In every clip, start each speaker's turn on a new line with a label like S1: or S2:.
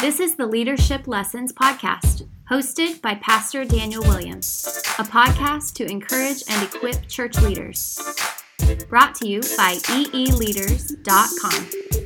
S1: This is the Leadership Lessons Podcast, hosted by Pastor Daniel Williams, a podcast to encourage and equip church leaders. Brought to you by eeleaders.com.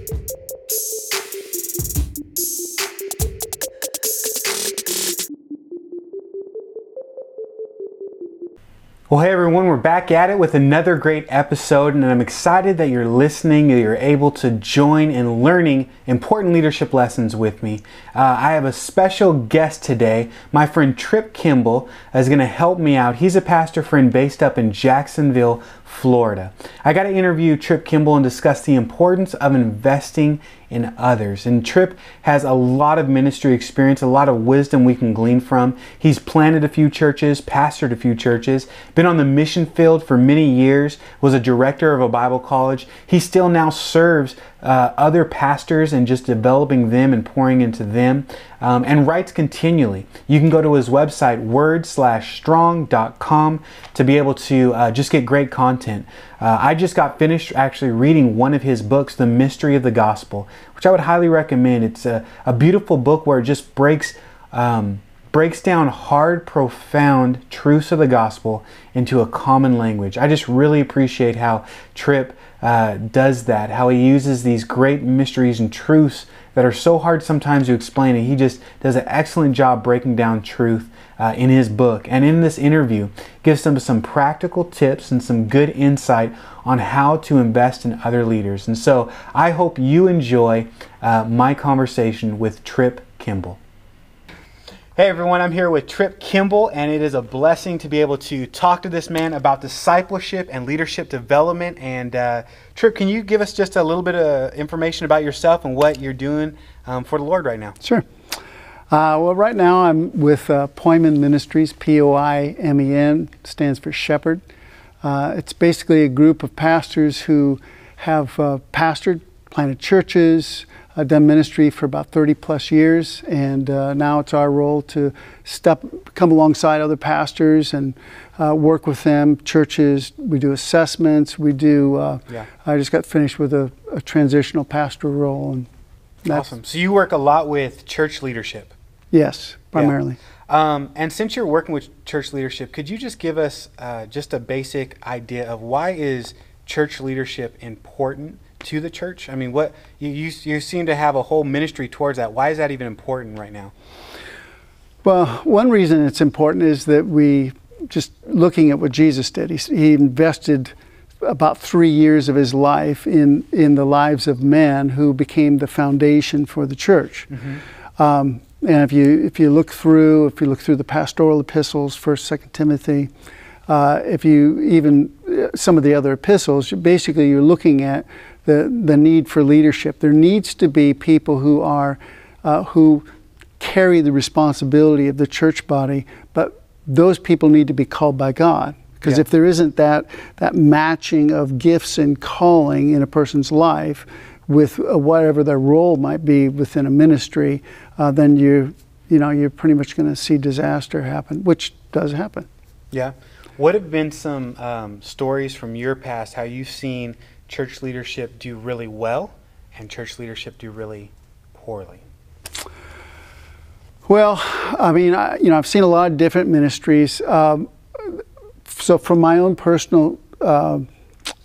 S2: Well, hey everyone, we're back at it with another great episode, and I'm excited that you're listening, that you're able to join in learning important leadership lessons with me. Uh, I have a special guest today. My friend Trip Kimball is going to help me out. He's a pastor friend based up in Jacksonville, Florida. I got to interview Trip Kimball and discuss the importance of investing in others. And Trip has a lot of ministry experience, a lot of wisdom we can glean from. He's planted a few churches, pastored a few churches, been on the mission field for many years, was a director of a Bible college. He still now serves uh, other pastors and just developing them and pouring into them, um, and writes continually. You can go to his website, word slash strong.com, to be able to uh, just get great content. Uh, I just got finished actually reading one of his books, The Mystery of the Gospel, which I would highly recommend. It's a, a beautiful book where it just breaks. Um, breaks down hard, profound truths of the gospel into a common language. I just really appreciate how Trip uh, does that, how he uses these great mysteries and truths that are so hard sometimes to explain, and he just does an excellent job breaking down truth uh, in his book. And in this interview, gives them some practical tips and some good insight on how to invest in other leaders. And so I hope you enjoy uh, my conversation with Trip Kimball. Hey everyone, I'm here with Trip Kimball, and it is a blessing to be able to talk to this man about discipleship and leadership development. And uh, Trip, can you give us just a little bit of information about yourself and what you're doing um, for the Lord right now?
S3: Sure. Uh, well, right now I'm with uh, Poimen Ministries, P O I M E N, stands for Shepherd. Uh, it's basically a group of pastors who have uh, pastored, planted churches, I've done ministry for about 30 plus years, and uh, now it's our role to step, come alongside other pastors and uh, work with them, churches. We do assessments. We do. Uh, yeah. I just got finished with a, a transitional pastoral role, and
S2: awesome. So you work a lot with church leadership.
S3: Yes, primarily.
S2: Yeah. Um, and since you're working with church leadership, could you just give us uh, just a basic idea of why is church leadership important to the church? I mean, what you, you, you seem to have a whole ministry towards that. Why is that even important right now?
S3: Well, one reason it's important is that we just looking at what Jesus did. He, he invested about three years of his life in in the lives of men who became the foundation for the church. Mm-hmm. Um, and if you if you look through if you look through the pastoral epistles, First, Second Timothy, uh, if you even uh, some of the other epistles, basically you're looking at the, the need for leadership. There needs to be people who are uh, who carry the responsibility of the church body, but those people need to be called by God. Because yeah. if there isn't that that matching of gifts and calling in a person's life with uh, whatever their role might be within a ministry, uh, then you you know you're pretty much going to see disaster happen, which does happen.
S2: Yeah. What have been some um, stories from your past how you've seen church leadership do really well and church leadership do really poorly?
S3: Well, I mean, I, you know, I've seen a lot of different ministries. Um, so, from my own personal uh,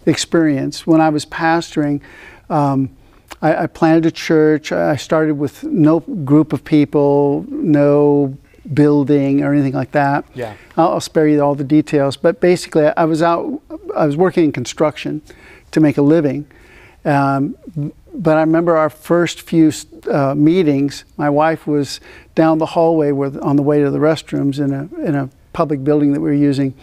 S3: experience, when I was pastoring, um, I, I, planted a church. I started with no group of people, no building or anything like that.
S2: Yeah.
S3: I'll, I'll spare you all the details. But basically, I was out. I was working in construction, to make a living. Um, but I remember our first few uh, meetings. My wife was down the hallway with, on the way to the restrooms in a in a public building that we were using,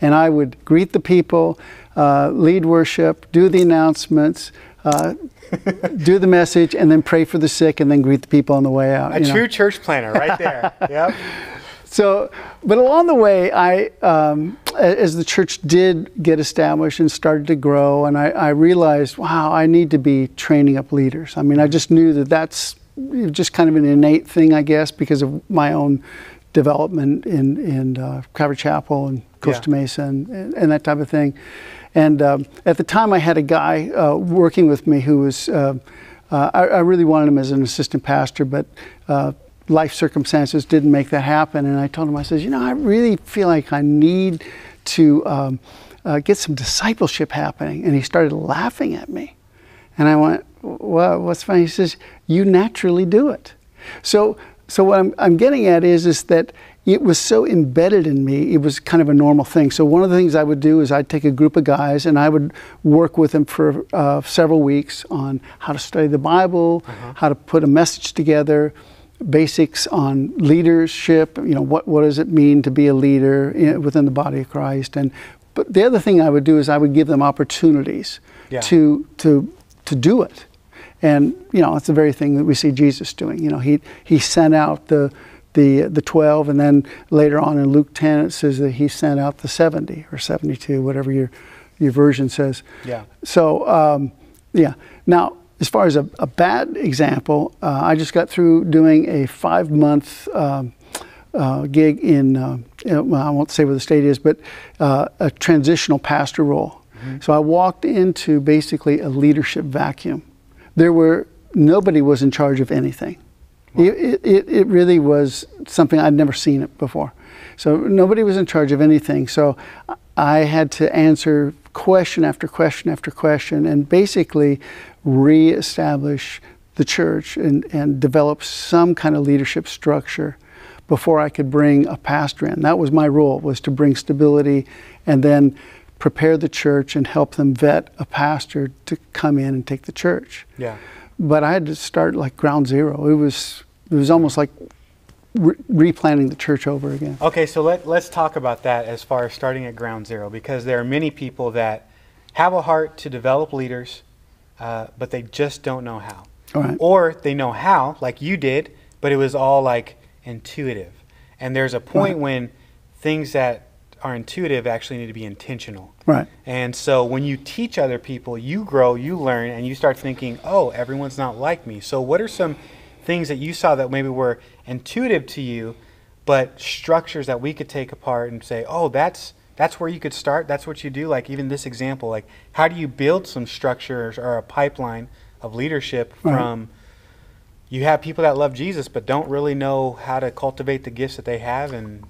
S3: and I would greet the people, uh, lead worship, do the announcements. Uh, do the message and then pray for the sick and then greet the people on the way out.
S2: A true know. church planter, right there. yep.
S3: So, but along the way, I, um, as the church did get established and started to grow, and I, I, realized, wow, I need to be training up leaders. I mean, I just knew that that's just kind of an innate thing, I guess, because of my own development in in uh, Calvary Chapel and Costa yeah. Mesa and, and, that type of thing. And um, at the time, I had a guy uh, working with me who was. Uh, uh, I, I, really wanted him as an assistant pastor, but uh, life circumstances didn't make that happen. And I told him, I says, you know, I really feel like I need to um, uh, get some discipleship happening. And he started laughing at me. And I went, well, what's funny? He says, you naturally do it. So, so what I'm, I'm getting at is, is that it was so embedded in me, it was kind of a normal thing. So one of the things I would do is I'd take a group of guys and I would work with them for uh, several weeks on how to study the Bible, uh-huh. how to put a message together, basics on leadership. You know, what what does it mean to be a leader in, within the body of Christ? And but the other thing I would do is I would give them opportunities yeah. to to to do it. And you know, it's the very thing that we see Jesus doing. You know, he he sent out the the the 12 and then later on in Luke 10 it says that he sent out the 70 or 72 whatever your your version says.
S2: Yeah.
S3: So um, yeah. Now as far as a, a bad example, uh, I just got through doing a five month um, uh, gig in, uh, well, I won't say where the state is, but uh, a transitional pastor role. Mm-hmm. So I walked into basically a leadership vacuum. There were, nobody was in charge of anything. Wow. It, it, it really was something I'd never seen it before. So nobody was in charge of anything. So I had to answer question after question after question and basically reestablish the church and, and develop some kind of leadership structure before I could bring a pastor in. That was my role, was to bring stability and then prepare the church and help them vet a pastor to come in and take the church.
S2: Yeah.
S3: But I had to start like ground zero. It was it was almost like re- replanting the church over again.
S2: Okay, so let, let's talk about that as far as starting at ground zero because there are many people that have a heart to develop leaders, uh, but they just don't know how.
S3: Right.
S2: Or they know how, like you did, but it was all like intuitive. And there's a point right. when things that are intuitive actually need to be intentional.
S3: Right.
S2: And so when you teach other people, you grow, you learn, and you start thinking, oh, everyone's not like me. So what are some things that you saw that maybe were intuitive to you, but structures that we could take apart and say, oh, that's that's where you could start. That's what you do. Like even this example, like how do you build some structures or a pipeline of leadership right. from you have people that love Jesus but don't really know how to cultivate the gifts that they have and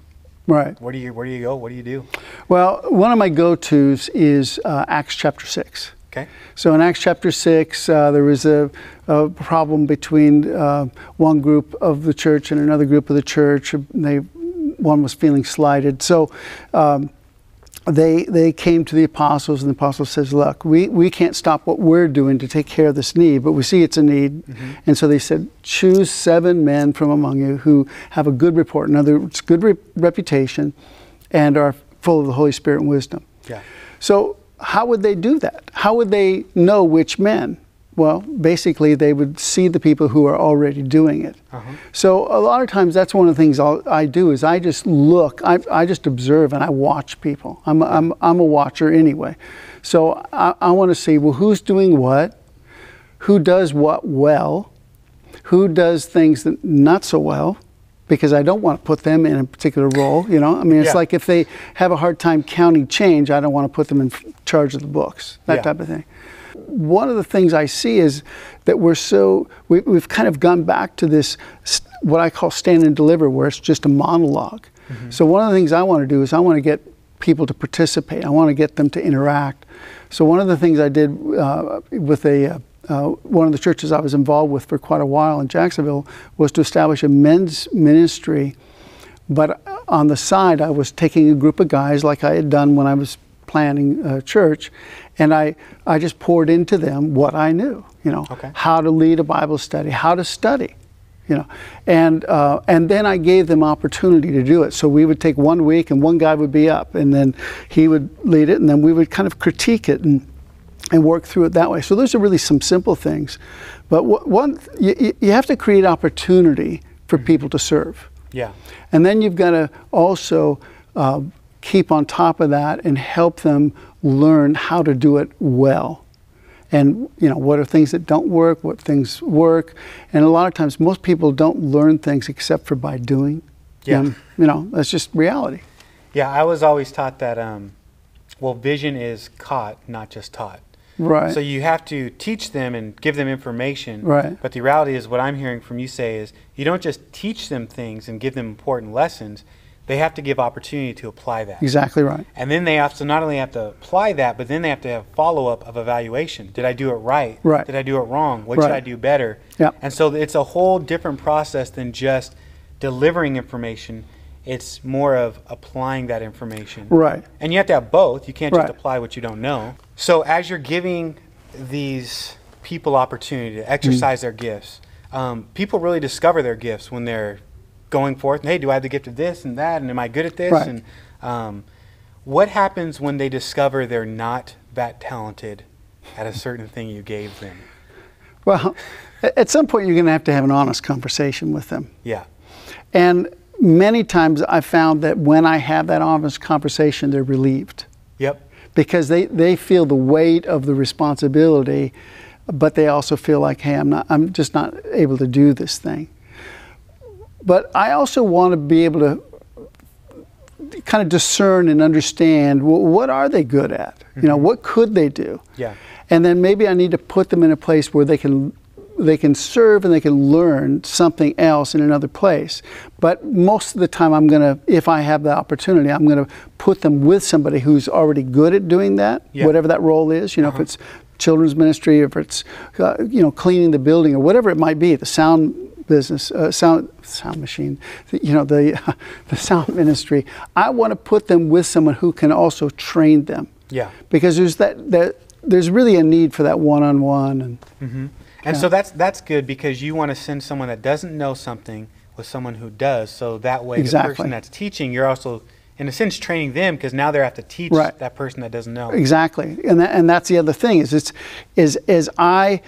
S3: right
S2: where do you where do you go what do you do
S3: well one of my go-to's is uh, acts chapter 6
S2: Okay.
S3: So in Acts chapter 6, uh, there was a, a problem between uh, one group of the church and another group of the church. They, one was feeling slighted. So um, they, they came to the apostles, and the apostle says, Look, we, we can't stop what we're doing to take care of this need, but we see it's a need. Mm-hmm. And so they said, Choose seven men from among you who have a good report, in other words, good re- reputation, and are full of the Holy Spirit and wisdom.
S2: Yeah.
S3: So how would they do that? How would they know which men? Well, basically, they would see the people who are already doing it. Uh-huh. So a lot of times, that's one of the things I'll, i do is I just look, I, I just observe, and I watch people. I'm, I'm, I'm a watcher anyway. So I, I want to see well, who's doing what, who does what well, who does things that not so well, because I don't want to put them in a particular role. You know, I mean, it's yeah. like if they have a hard time counting change, I don't want to put them in charge of the books, that yeah. type of thing. One of the things I see is that we're so we, have kind of gone back to this what I call stand and deliver, where it's just a monolog mm-hmm. So one of the things I want to do is I want to get people to participate. I want to get them to interact. So one of the things I did uh, with a uh, one of the churches I was involved with for quite a while in Jacksonville was to establish a men's ministry. But on the side, I was taking a group of guys like I had done when I was planning a church, and I, I just poured into them what I knew, you know,
S2: okay.
S3: how to lead a Bible study, how to study, you know, and uh, and then I gave them opportunity to do it. So we would take one week, and one guy would be up, and then he would lead it, and then we would kind of critique it and and work through it that way. So those are really some simple things, but one you, you have to create opportunity for mm-hmm. people to serve.
S2: Yeah,
S3: and then you've got to also uh, keep on top of that and help them learn how to do it well. And you know what are things that don't work, what things work, and a lot of times most people don't learn things except for by doing.
S2: Yeah,
S3: you know that's just reality.
S2: Yeah, I was always taught that. Um, well, vision is caught, not just taught.
S3: Right.
S2: So you have to teach them and give them information.
S3: Right.
S2: But the reality is, what I'm hearing from you say is, you don't just teach them things and give them important lessons. They have to give opportunity to apply that.
S3: Exactly right.
S2: And then they have to not only have to apply that, but then they have to have follow up of evaluation. Did I do it right?
S3: Right.
S2: Did I do it wrong? What should I do better?
S3: Yeah.
S2: And so it's a whole different process than just delivering information. It's more of applying that information.
S3: Right.
S2: And you have to have both. You can't just
S3: Right.
S2: apply what you don't know. So as you're giving these people opportunity to exercise their gifts, um, people really discover their gifts when they're going forth. And, hey, do I have the gift of this and that? And am I good at this?
S3: Right.
S2: And um, what happens when they discover they're not that talented at a certain thing you gave them?
S3: Well, at some point, you're going to have to have an honest conversation with them.
S2: Yeah.
S3: And many times I found that when I have that honest conversation, they're relieved
S2: Yep.
S3: because they, they feel the weight of the responsibility, but they also feel like, hey, I'm not, I'm just not able to do this thing. But I also want to be able to kind of discern and understand well, what are they good at? You know, mm-hmm. what could they do?
S2: Yeah.
S3: And then maybe I need to put them in a place where they can they can serve and they can learn something else in another place. But most of the time I'm going to if I have the opportunity, I'm going to put them with somebody who's already good at doing that,
S2: Yeah.
S3: whatever that role is, you know, if it's children's ministry, if it's uh, you know, cleaning the building or whatever it might be, the sound business, uh, sound sound machine, you know, the the sound ministry. I want to put them with someone who can also train them
S2: Yeah.
S3: because there's that, that there's really a need for that one-on-one and
S2: And so that's that's good because you want to send someone that doesn't know something with someone who does. So that way, the person that's teaching, you're also, in a sense, training them because now they have to teach
S3: Right.
S2: that person that doesn't know.
S3: exactly and that, and that's the other thing is it's is as I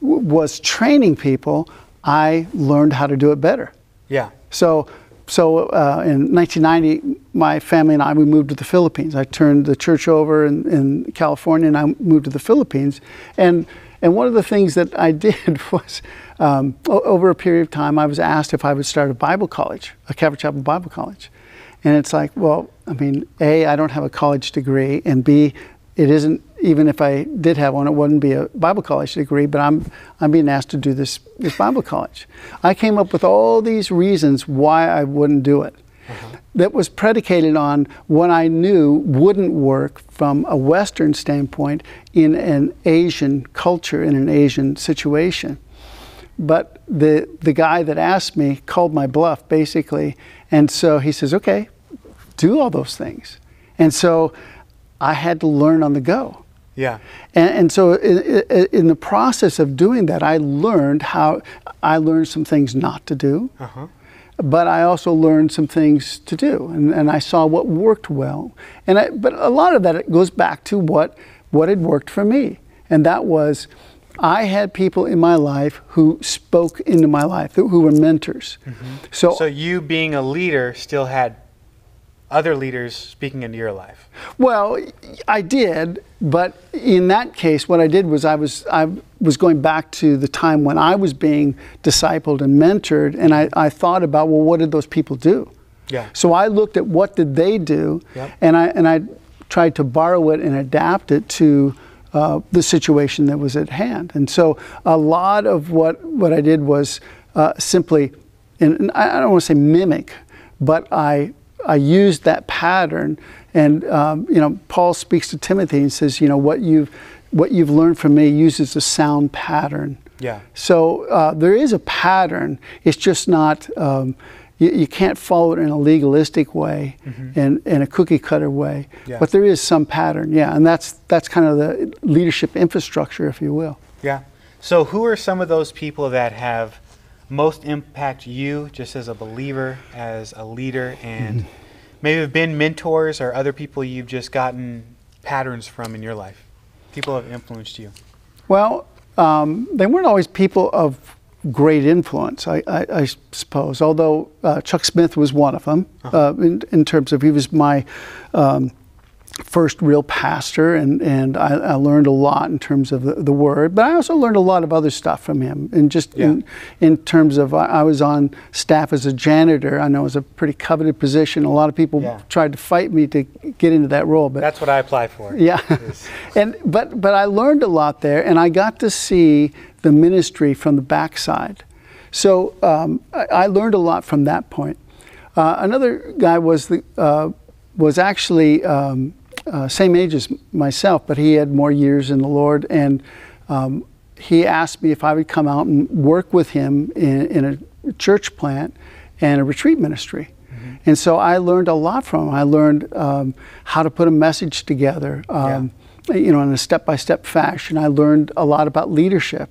S3: w- was training people I learned how to do it better
S2: Yeah.
S3: so so uh, in 1990 my family and I we moved to the Philippines I turned the church over in, in California and I moved to the Philippines and and one of the things that I did was um, over a period of time I was asked if I would start a Bible college a Calvary Chapel Bible college And it's like, well, I mean, A, I don't have a college degree, and B, it isn't, even if I did have one, it wouldn't be a Bible college degree, but I'm, I'm being asked to do this, this Bible college. I came up with all these reasons why I wouldn't do it. That was predicated on what I knew wouldn't work from a Western standpoint in an Asian culture, in an Asian situation. But the the guy that asked me called my bluff basically, and so he says, "Okay, do all those things." And so I had to learn on the go.
S2: Yeah.
S3: And, and so in, in- the process of doing that, I learned how I learned some things not to do,
S2: Uh-huh.
S3: But I also learned some things to do, and, and I saw what worked well. And I, but a lot of that goes back to what what had worked for me, and that was I had people in my life who spoke into my life, who who were mentors. Mm-hmm. So,
S2: So you being a leader still had other leaders speaking into your life.
S3: Well, I did, but in that case, what I did was I was I was going back to the time when I was being discipled and mentored, and I, I thought about well, what did those people do?
S2: Yeah.
S3: So I looked at what did they do,
S2: Yep.
S3: and I and I tried to borrow it and adapt it to uh, the situation that was at hand. And so a lot of what what I did was uh, simply, and, and I I don't want to say mimic, but I I used that pattern. And um, you know, Paul speaks to Timothy and says, you know, what you've what you've learned from me uses a sound pattern.
S2: Yeah.
S3: So uh, there is a pattern. It's just not. Um, you, you can't follow it in a legalistic way, in, in a cookie cutter way.
S2: Yeah.
S3: But there is some pattern, yeah, and that's that's kind of the leadership infrastructure, if you will.
S2: Yeah. So who are some of those people that have most impact you just as a believer, as a leader, and maybe have been mentors or other people you've just gotten patterns from in your life? People have influenced you.
S3: Well, um, they weren't always people of great influence, I, I, I suppose. Although uh, Chuck Smith was one of them, uh, in, in terms of he was my um, first real pastor, and, and I, I learned a lot in terms of the, the, word, but I also learned a lot of other stuff from him. And just yeah. in, in terms of, I, I, was on staff as a janitor. I know it was a pretty coveted position. A lot of people yeah. tried to fight me to get into that role. But
S2: that's what I apply for.
S3: Yeah, and but but I learned a lot there, and I got to see the ministry from the backside. So um, I, I, learned a lot from that point. Uh, another guy was the uh, was actually. Um, uh, same age as myself, but he had more years in the Lord. And um, he asked me if I would come out and work with him in, in a church plant and a retreat ministry. Mm-hmm. And so I learned a lot from him. I learned um, how to put a message together, um, yeah. you know, in a step-by-step fashion. I learned a lot about leadership.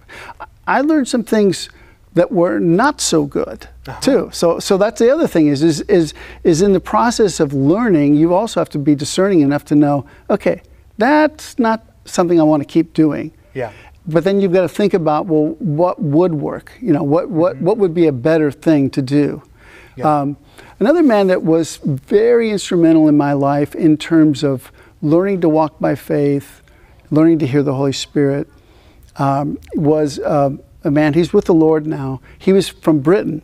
S3: I learned some things that were not so good uh-huh. too. So so that's the other thing is, is is is in the process of learning, you also have to be discerning enough to know, okay, that's not something I want to keep doing.
S2: Yeah.
S3: But then you've got to think about well, what would work? You know, what what mm-hmm. what would be a better thing to do? Yeah. Um, another man that was very instrumental in my life in terms of learning to walk by faith, learning to hear the Holy Spirit, um, was uh, a man, he's with the Lord now. He was from Britain.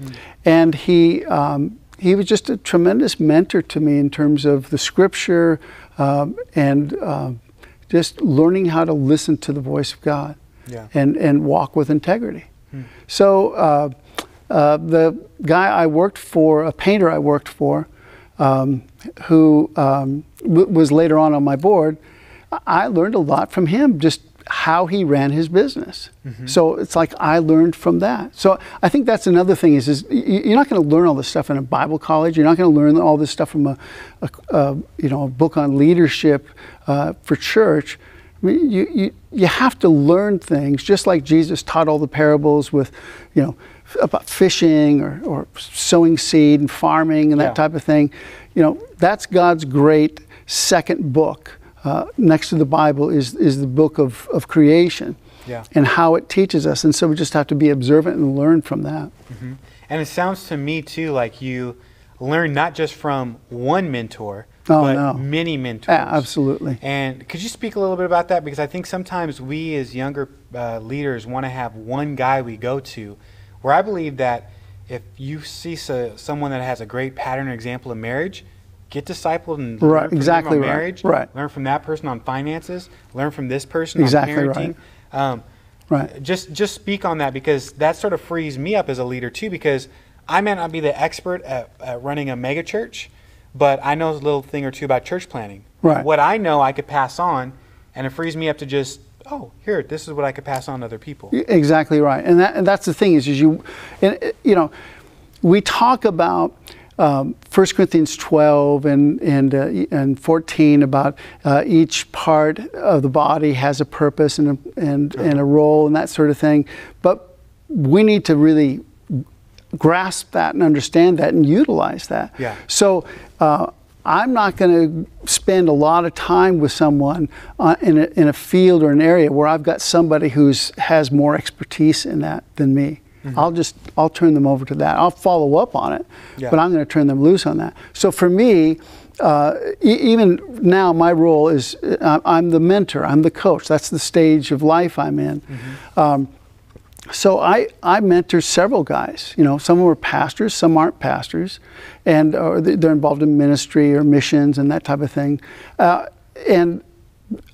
S3: Mm. And he, um, he was just a tremendous mentor to me in terms of the scripture um, and uh, just learning how to listen to the voice of God yeah. and, and walk with integrity. Mm. So, uh, uh, the guy I worked for, a painter I worked for, um, who um, w- was later on on my board, I learned a lot from him just how he ran his business. Mm-hmm. So it's like I learned from that. So I think that's another thing is, is you're not going to learn all this stuff in a Bible college. You're not going to learn all this stuff from a, a, a you know a book on leadership uh, for church. I mean, you, you you have to learn things just like Jesus taught all the parables with, you know, about fishing or, or sowing seed and farming and that yeah. type of thing. You know, that's God's great second book uh, next to the Bible is, is the book of, of creation
S2: yeah.
S3: and how it teaches us. And so we just have to be observant and learn from that.
S2: Mm-hmm. And it sounds to me, too, like you learn not just from one mentor, oh, but no. many mentors.
S3: Yeah, absolutely.
S2: And could you speak a little bit about that? Because I think sometimes we as younger uh, leaders want to have one guy we go to, where I believe that if you see so, someone that has a great pattern or example of marriage, get discipled and
S3: right, learn from exactly
S2: on
S3: right.
S2: marriage.
S3: Right.
S2: Learn from that person on finances. Learn from this person
S3: exactly
S2: on parenting.
S3: Right. Um, right.
S2: Just just speak on that because that sort of frees me up as a leader too because I may not be the expert at, at running a mega church, but I know a little thing or two about church planting.
S3: Right.
S2: What I know I could pass on, and it frees me up to just oh here this is what I could pass on to other people.
S3: Exactly right, and that and that's the thing is, is you, and you know, we talk about um, 1 Corinthians 12 and, and, uh, and 14 about uh, each part of the body has a purpose and a, and, and a role and that sort of thing. But we need to really grasp that and understand that and utilize that.
S2: Yeah.
S3: So uh, I'm not going to spend a lot of time with someone uh, in, a, in a field or an area where I've got somebody who has more expertise in that than me. Mm-hmm. I'll just I'll turn them over to that. I'll follow up on it, yeah. but I'm going to turn them loose on that. So for me, uh, e- even now, my role is uh, I'm the mentor. I'm the coach. That's the stage of life I'm in. Mm-hmm. Um, so I, I mentor several guys. You know, some are pastors, some aren't pastors, and uh, they're involved in ministry or missions and that type of thing. Uh, and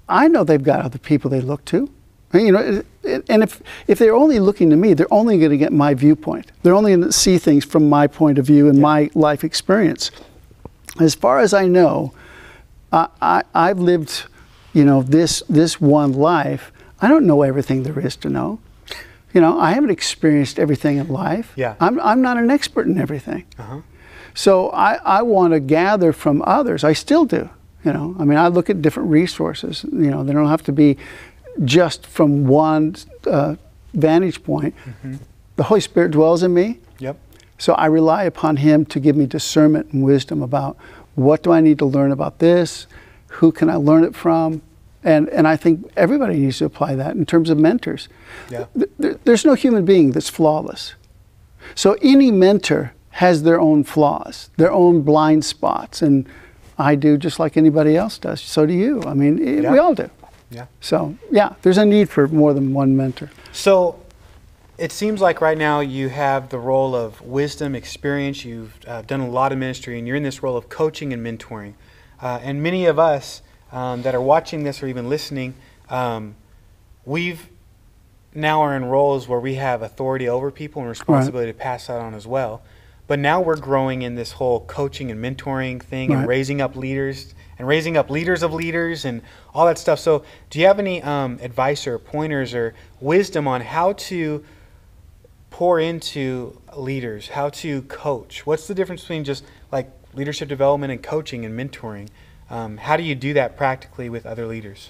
S3: I know they've got other people they look to. You know, and if, if they're only looking to me, they're only going to get my viewpoint. They're only going to see things from my point of view and yeah. my life experience. As far as I know, I, I, I've lived, you know, this, this one life. I don't know everything there is to know. You know, I haven't experienced everything in life.
S2: Yeah.
S3: I'm, I'm not an expert in everything.
S2: Uh-huh.
S3: So I, I want to gather from others. I still do. You know, I mean, I look at different resources. You know, they don't have to be just from one uh, vantage point. Mm-hmm. The Holy Spirit dwells in me.
S2: Yep.
S3: So I rely upon Him to give me discernment and wisdom about what do I need to learn about this, who can I learn it from, and and I think everybody needs to apply that in terms of mentors.
S2: Yeah.
S3: There, there's no human being that's flawless. So any mentor has their own flaws, their own blind spots, and I do just like anybody else does. So do you. I mean, i-
S2: Yeah.
S3: we all do.
S2: Yeah.
S3: So, yeah, there's a need for more than one mentor.
S2: So it seems like right now you have the role of wisdom, experience. You've uh, done a lot of ministry, and you're in this role of coaching and mentoring. Uh, and many of us um, that are watching this or even listening, um, we've now are in roles where we have authority over people and responsibility to pass that on as well. But now we're growing in this whole coaching and mentoring thing and raising up leaders and raising up leaders of leaders and all that stuff. So, do you have any um, advice or pointers or wisdom on how to pour into leaders, how to coach? What's the difference between just like leadership development and coaching and mentoring? Um, how do you do that practically with other leaders?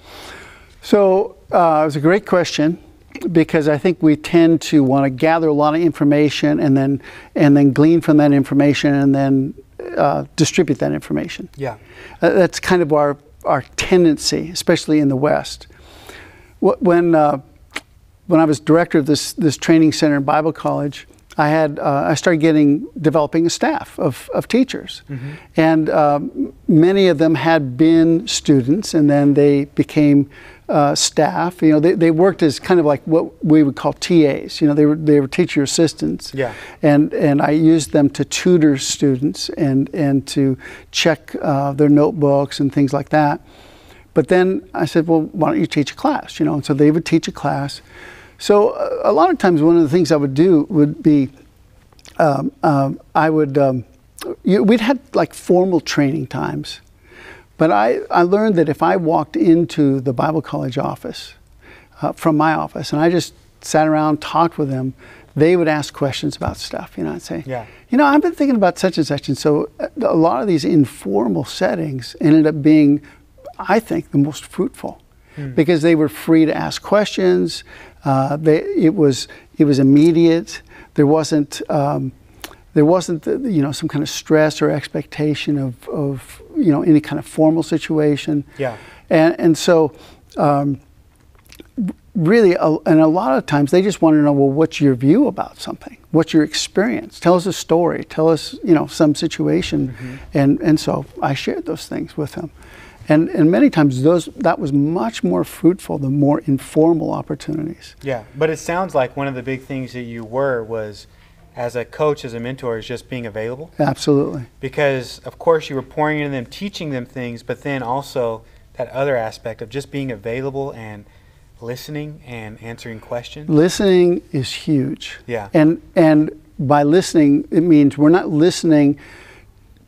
S3: So uh, it was a great question because I think we tend to want to gather a lot of information and then and then glean from that information and then uh, distribute that information.
S2: Yeah.
S3: Uh, that's kind of our our tendency, especially in the West. When uh, when I was director of this this training center in Bible college, I had uh, I started getting developing a staff of, of teachers, and um, many of them had been students, and then they became uh, staff. You know, they, they worked as kind of like what we would call TAs. You know, they were they were teacher assistants.
S2: Yeah.
S3: And and I used them to tutor students and and to check uh, their notebooks and things like that. But then I said, well, why don't you teach a class? You know, and so they would teach a class. So uh, a lot of times, one of the things I would do would be, um, um, I would, um, you, we'd had like formal training times, but I, I learned that if I walked into the Bible college office uh, from my office and I just sat around, talked with them, they would ask questions about stuff. You know, I'd say,
S2: Yeah.
S3: you know, I've been thinking about such and such. And so uh, a lot of these informal settings ended up being, I think, the most fruitful because they were free to ask questions. Uh, they, it was it was immediate. There wasn't um, there wasn't the, you know some kind of stress or expectation of, of you know any kind of formal situation.
S2: Yeah.
S3: And and so um, really, a, and a lot of times they just want to know, well, what's your view about something? What's your experience? Tell us a story. Tell us, you know, some situation. And and so I shared those things with them, and and many times those that was much more fruitful the more informal opportunities.
S2: Yeah, but it sounds like one of the big things that you were was, as a coach, as a mentor, is just being available.
S3: Absolutely.
S2: Because of course you were pouring into them, teaching them things, but then also that other aspect of just being available and listening and answering questions.
S3: Listening is huge.
S2: Yeah.
S3: And and by listening, it means we're not listening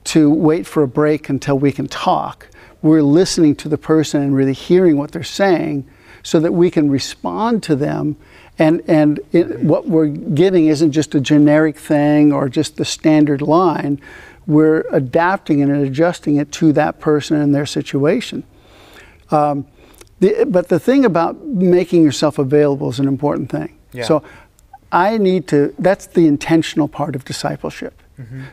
S3: to wait for a break until we can talk. We're listening to the person and really hearing what they're saying so that we can respond to them. And, and it, what we're getting isn't just a generic thing or just the standard line. We're adapting and adjusting it to that person and their situation. Um, the, but the thing about making yourself available is an important thing.
S2: Yeah.
S3: So I need to, that's the intentional part of discipleship.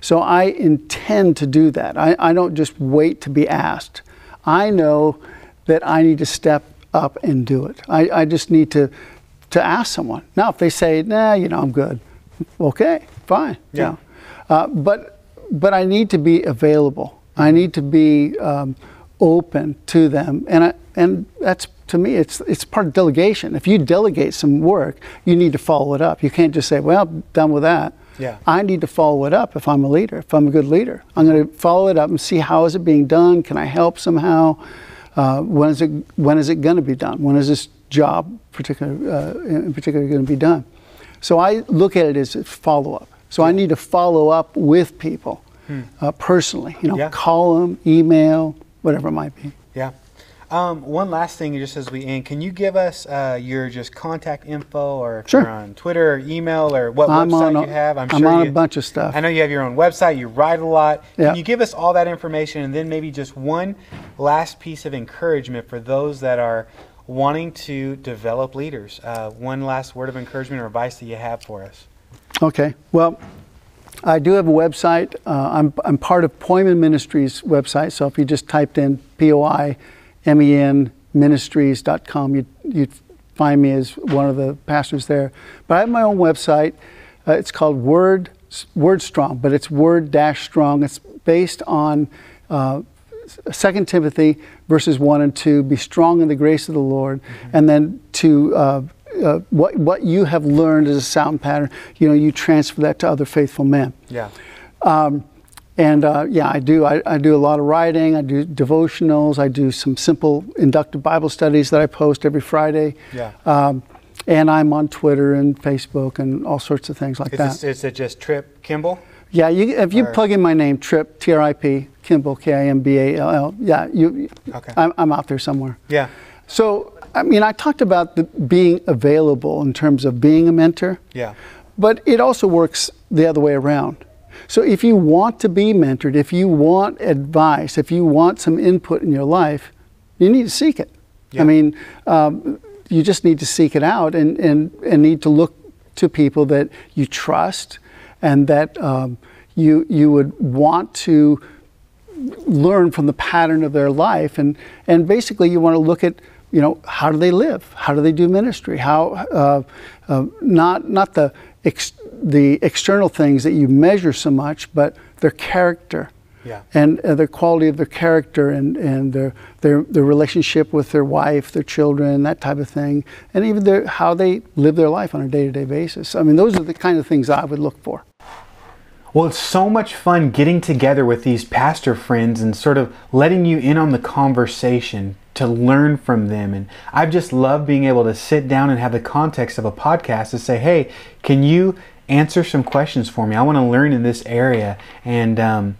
S3: So I intend to do that. I, I don't just wait to be asked. I know that I need to step up and do it. I, I just need to, to ask someone. Now, if they say, nah, you know, I'm good, okay, fine. you
S2: Yeah.
S3: know. Uh, but, but I need to be available. I need to be um, open to them. And, I, and that's, to me, it's, it's part of delegation. If you delegate some work, you need to follow it up. You can't just say, well, done with that.
S2: Yeah.
S3: I need to follow it up if I'm a leader, if I'm a good leader. I'm going to follow it up and see how is it being done. Can I help somehow? Uh, when is it when is it going to be done? When is this job particular uh, in particular going to be done? So I look at it as a follow up. So I need to follow up with people uh, personally. You know,
S2: Hmm. Yeah.
S3: call them, email, whatever it might be.
S2: Yeah. Um, one last thing, just as we end, can you give us uh, your just contact info, or if
S3: Sure.
S2: you're on Twitter, or email, or what
S3: I'm
S2: website
S3: a-
S2: you have?
S3: I'm on a bunch of stuff.
S2: I know you have your own website. You write a lot.
S3: Yeah.
S2: Can you give us all that information, and then maybe just one last piece of encouragement for those that are wanting to develop leaders? Uh, one last word of encouragement or advice that you have for us?
S3: Okay. Well, I do have a website. Uh, I'm, I'm part of Poimen Ministries website. So if you just typed in P O I M E N ministries.com, you'd, you'd find me as one of the pastors there. But I have my own website. Uh, it's called Word Word Strong, but it's Word Dash Strong. It's based on uh, Second Timothy verses one and two. Be strong in the grace of the Lord, mm-hmm. and then to uh, uh, what what you have learned as a sound pattern. You know, you transfer that to other faithful men.
S2: Yeah.
S3: Um, and uh, yeah, I do. I, I, do a lot of writing. I do devotionals. I do some simple inductive Bible studies that I post every Friday.
S2: Yeah. Um,
S3: and I'm on Twitter and Facebook and all sorts of things like
S2: is
S3: that.
S2: This, is it just Trip Kimball?
S3: Yeah, you, if you or? plug in my name, Trip T R I P Kimball K I M B A L L. Yeah, you. Okay. I'm, I'm out there somewhere.
S2: Yeah.
S3: So I mean, I talked about the being available in terms of being a mentor.
S2: Yeah.
S3: But it also works the other way around. So if you want to be mentored, if you want advice, if you want some input in your life, you need to seek it. Yeah. I mean, um, you just need to seek it out and, and, and need to look to people that you trust and that um, you, you would want to learn from the pattern of their life. And, and basically, you want to look at you know, how do they live? How do they do ministry? How, uh, uh, not, not the, ex- the external things that you measure so much, but their character
S2: yeah.
S3: and uh, the quality of their character and, and their, their, their relationship with their wife, their children, that type of thing, and even their, how they live their life on a day to day basis. I mean, those are the kind of things I would look for.
S2: Well, it's so much fun getting together with these pastor friends and sort of letting you in on the conversation to learn from them. And I've just loved being able to sit down and have the context of a podcast to say, hey, can you answer some questions for me? I want to learn in this area. And, um,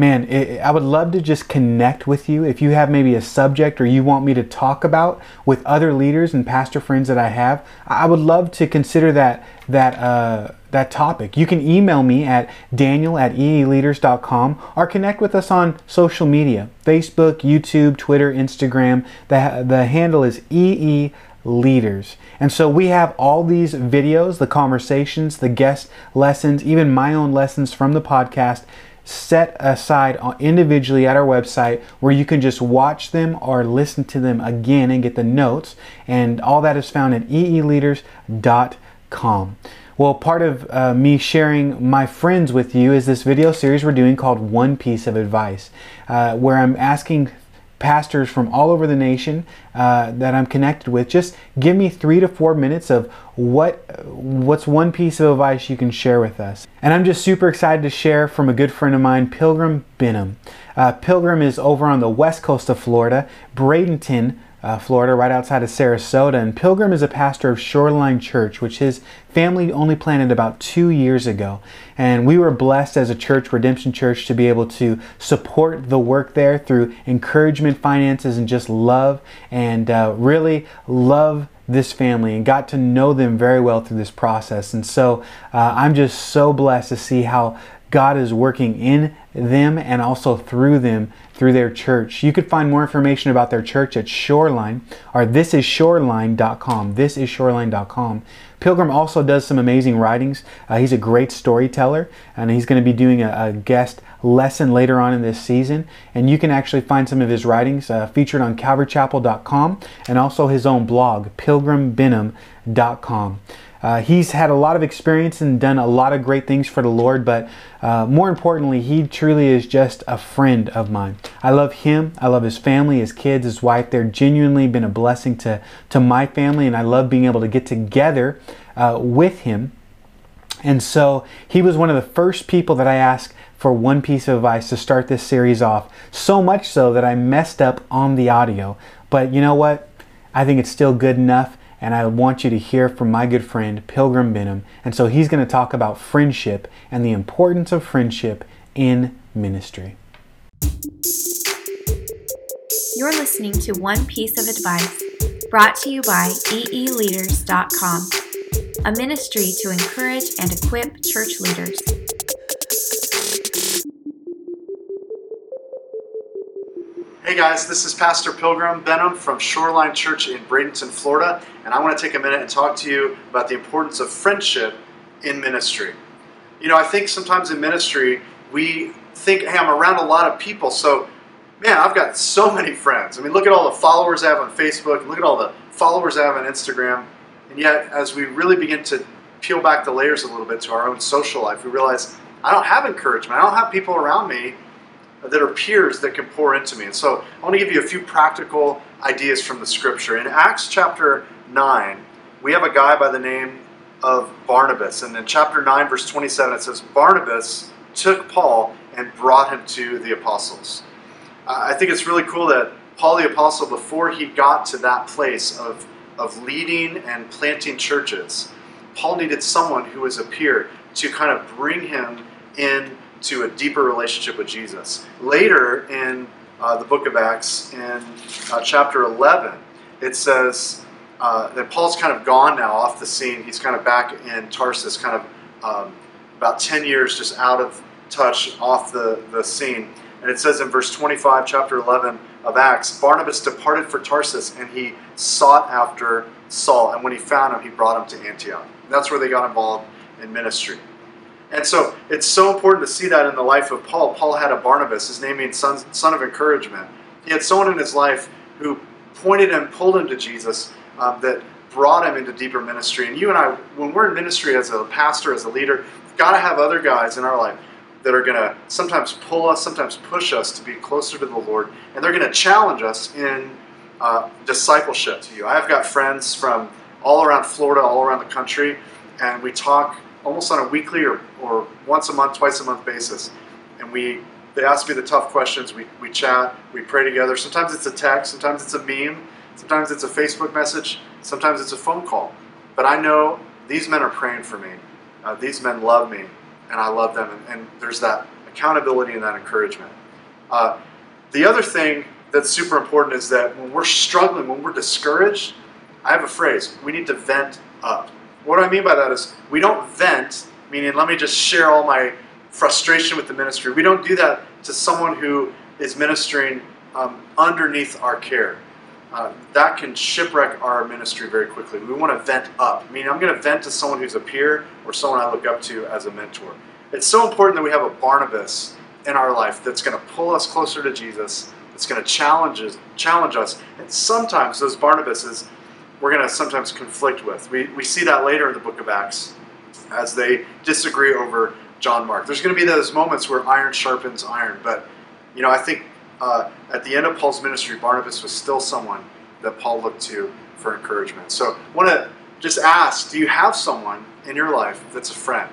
S2: man, it, I would love to just connect with you. If you have maybe a subject or you want me to talk about with other leaders and pastor friends that I have, I would love to consider that that uh, that topic. You can email me at daniel at eeleaders.com or connect with us on social media Facebook, YouTube, Twitter, Instagram. The, the handle is EE leaders. And so we have all these videos, the conversations, the guest lessons, even my own lessons from the podcast set aside individually at our website where you can just watch them or listen to them again and get the notes. And all that is found at eeleaders.com. Well, part of uh, me sharing my friends with you is this video series we're doing called One Piece of Advice, uh, where I'm asking pastors from all over the nation uh, that I'm connected with. Just give me three to four minutes of what what's one piece of advice you can share with us. And I'm just super excited to share from a good friend of mine, Pilgrim Benham. Uh, Pilgrim is over on the west coast of Florida, Bradenton, uh, Florida, right outside of Sarasota. And Pilgrim is a pastor of Shoreline Church, which his family only planted about two years ago. And we were blessed as a church, Redemption Church, to be able to support the work there through encouragement, finances, and just love, and uh, really love this family and got to know them very well through this process. And so uh, I'm just so blessed to see how God is working in them and also through them through their church. You could find more information about their church at Shoreline or thisisshoreline.com. Thisisshoreline.com. Pilgrim also does some amazing writings. Uh, he's a great storyteller and he's going to be doing a, a, guest lesson later on in this season. And you can actually find some of his writings uh, featured on calvarychapel.com and also his own blog, pilgrimbenham.com. Uh, he's had a lot of experience and done a lot of great things for the Lord, but uh, more importantly, he truly is just a friend of mine. I love him. I love his family, his kids, his wife. They're genuinely been a blessing to, to my family, and I love being able to get together uh, with him. And so he was one of the first people that I asked for one piece of advice to start this series off. So much so that I messed up on the audio. But you know what? I think it's still good enough and I want you to hear from my good friend Pilgrim Benham. And so he's going to talk about friendship and the importance of friendship in ministry.
S1: You're listening to One Piece of Advice, brought to you by eeleaders.com, a ministry to encourage and equip church leaders.
S4: Hey guys, this is Pastor Pilgrim Benham from Shoreline Church in Bradenton, Florida, and I want to take a minute and talk to you about the importance of friendship in ministry. You know, I think sometimes in ministry we think, hey, I'm around a lot of people, so man, I've got so many friends. I mean, look at all the followers I have on Facebook, look at all the followers I have on Instagram, and yet as we really begin to peel back the layers a little bit to our own social life, we realize I don't have encouragement, I don't have people around me that are peers that can pour into me. And so I want to give you a few practical ideas from the scripture. In Acts chapter 9, we have a guy by the name of Barnabas. And in chapter 9, verse 27, it says, Barnabas took Paul and brought him to the apostles. I think it's really cool that Paul the apostle, before he got to that place of, of leading and planting churches, Paul needed someone who was a peer to kind of bring him in to a deeper relationship with Jesus. Later in uh, the book of Acts, in uh, chapter 11, it says uh, that Paul's kind of gone now off the scene. He's kind of back in Tarsus, kind of um, about 10 years just out of touch, off the, the scene. And it says in verse 25, chapter 11 of Acts Barnabas departed for Tarsus and he sought after Saul. And when he found him, he brought him to Antioch. And that's where they got involved in ministry. And so it's so important to see that in the life of Paul. Paul had a Barnabas, his name means son, son of encouragement. He had someone in his life who pointed him, pulled him to Jesus, um, that brought him into deeper ministry. And you and I, when we're in ministry as a pastor, as a leader, we've got to have other guys in our life that are going to sometimes pull us, sometimes push us to be closer to the Lord, and they're going to challenge us in uh, discipleship to you. I've got friends from all around Florida, all around the country, and we talk almost on a weekly or, or once a month, twice a month basis. And we they ask me the tough questions. We, we chat, we pray together. Sometimes it's a text, sometimes it's a meme, sometimes it's a Facebook message, sometimes it's a phone call. But I know these men are praying for me. Uh, these men love me, and I love them. And, and there's that accountability and that encouragement. Uh, the other thing that's super important is that when we're struggling, when we're discouraged, I have a phrase we need to vent up. What I mean by that is we don't vent, meaning let me just share all my frustration with the ministry. We don't do that to someone who is ministering um, underneath our care. Uh, that can shipwreck our ministry very quickly. We want to vent up. Meaning, I'm going to vent to someone who's a peer or someone I look up to as a mentor. It's so important that we have a Barnabas in our life that's going to pull us closer to Jesus, that's going to challenge us, challenge us. And sometimes those Barnabases we're going to sometimes conflict with. We, we see that later in the book of Acts as they disagree over John Mark. There's going to be those moments where iron sharpens iron, but you know, I think uh, at the end of Paul's ministry, Barnabas was still someone that Paul looked to for encouragement. So, I want to just ask: Do you have someone in your life that's a friend?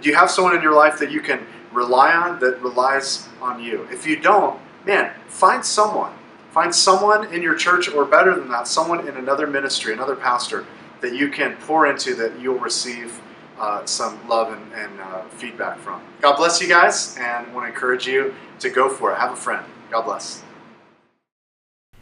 S4: Do you have someone in your life that you can rely on that relies on you? If you don't, man, find someone Find someone in your church, or better than that, someone in another ministry, another pastor, that you can pour into that you'll receive uh, some love and, and uh, feedback from. God bless you guys, and want to encourage you to go for it. Have a friend. God bless.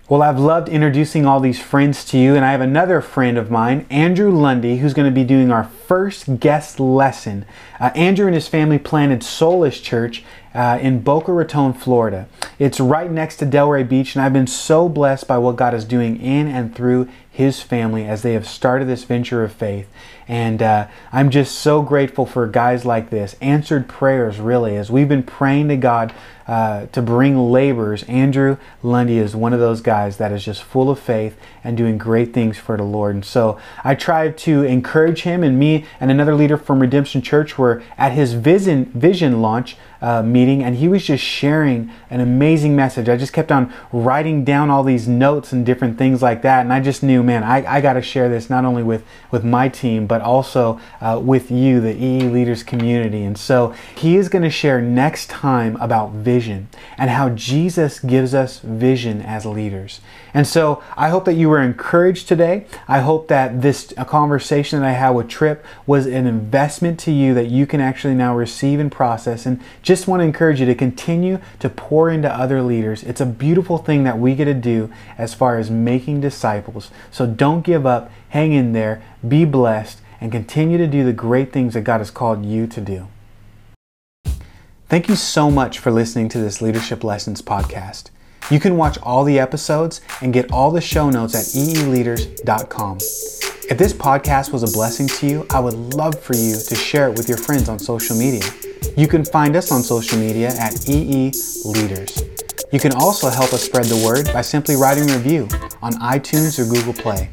S2: Well, I've loved introducing all these friends to you, and I have another friend of mine, Andrew Lundy, who's going to be doing our first guest lesson. Uh, Andrew and his family planted Soulish Church uh, in Boca Raton, Florida. It's right next to Delray Beach, and I've been so blessed by what God is doing in and through his family as they have started this venture of faith. And uh, I'm just so grateful for guys like this, answered prayers, really, as we've been praying to God uh, to bring laborers. Andrew Lundy is one of those guys that is just full of faith and doing great things for the Lord. And so I tried to encourage him, and me and another leader from Redemption Church were at his vision, vision launch uh, meeting, and he was just sharing an amazing message. I just kept on writing down all these notes and different things like that, and I just knew, man, I, I got to share this not only with, with my team, but also uh, with you, the EE Leaders community. And so he is going to share next time about vision and how Jesus gives us vision as leaders. And so I hope that you were encouraged today. I hope that this conversation that I had with Trip was an investment to you that you can actually now receive and process. And just want to encourage you to continue to pour into other leaders. It's a beautiful thing that we get to do as far as making disciples. So don't give up, hang in there, be blessed, and continue to do the great things that God has called you to do. Thank you so much for listening to this Leadership Lessons podcast. You can watch all the episodes and get all the show notes at eeleaders.com. If this podcast was a blessing to you, I would love for you to share it with your friends on social media. You can find us on social media at EE Leaders. You can also help us spread the word by simply writing a review on iTunes or Google Play.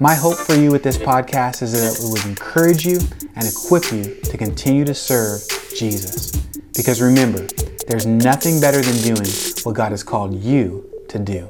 S2: My hope for you with this podcast is that it would encourage you and equip you to continue to serve Jesus. Because remember, there's nothing better than doing what God has called you to do.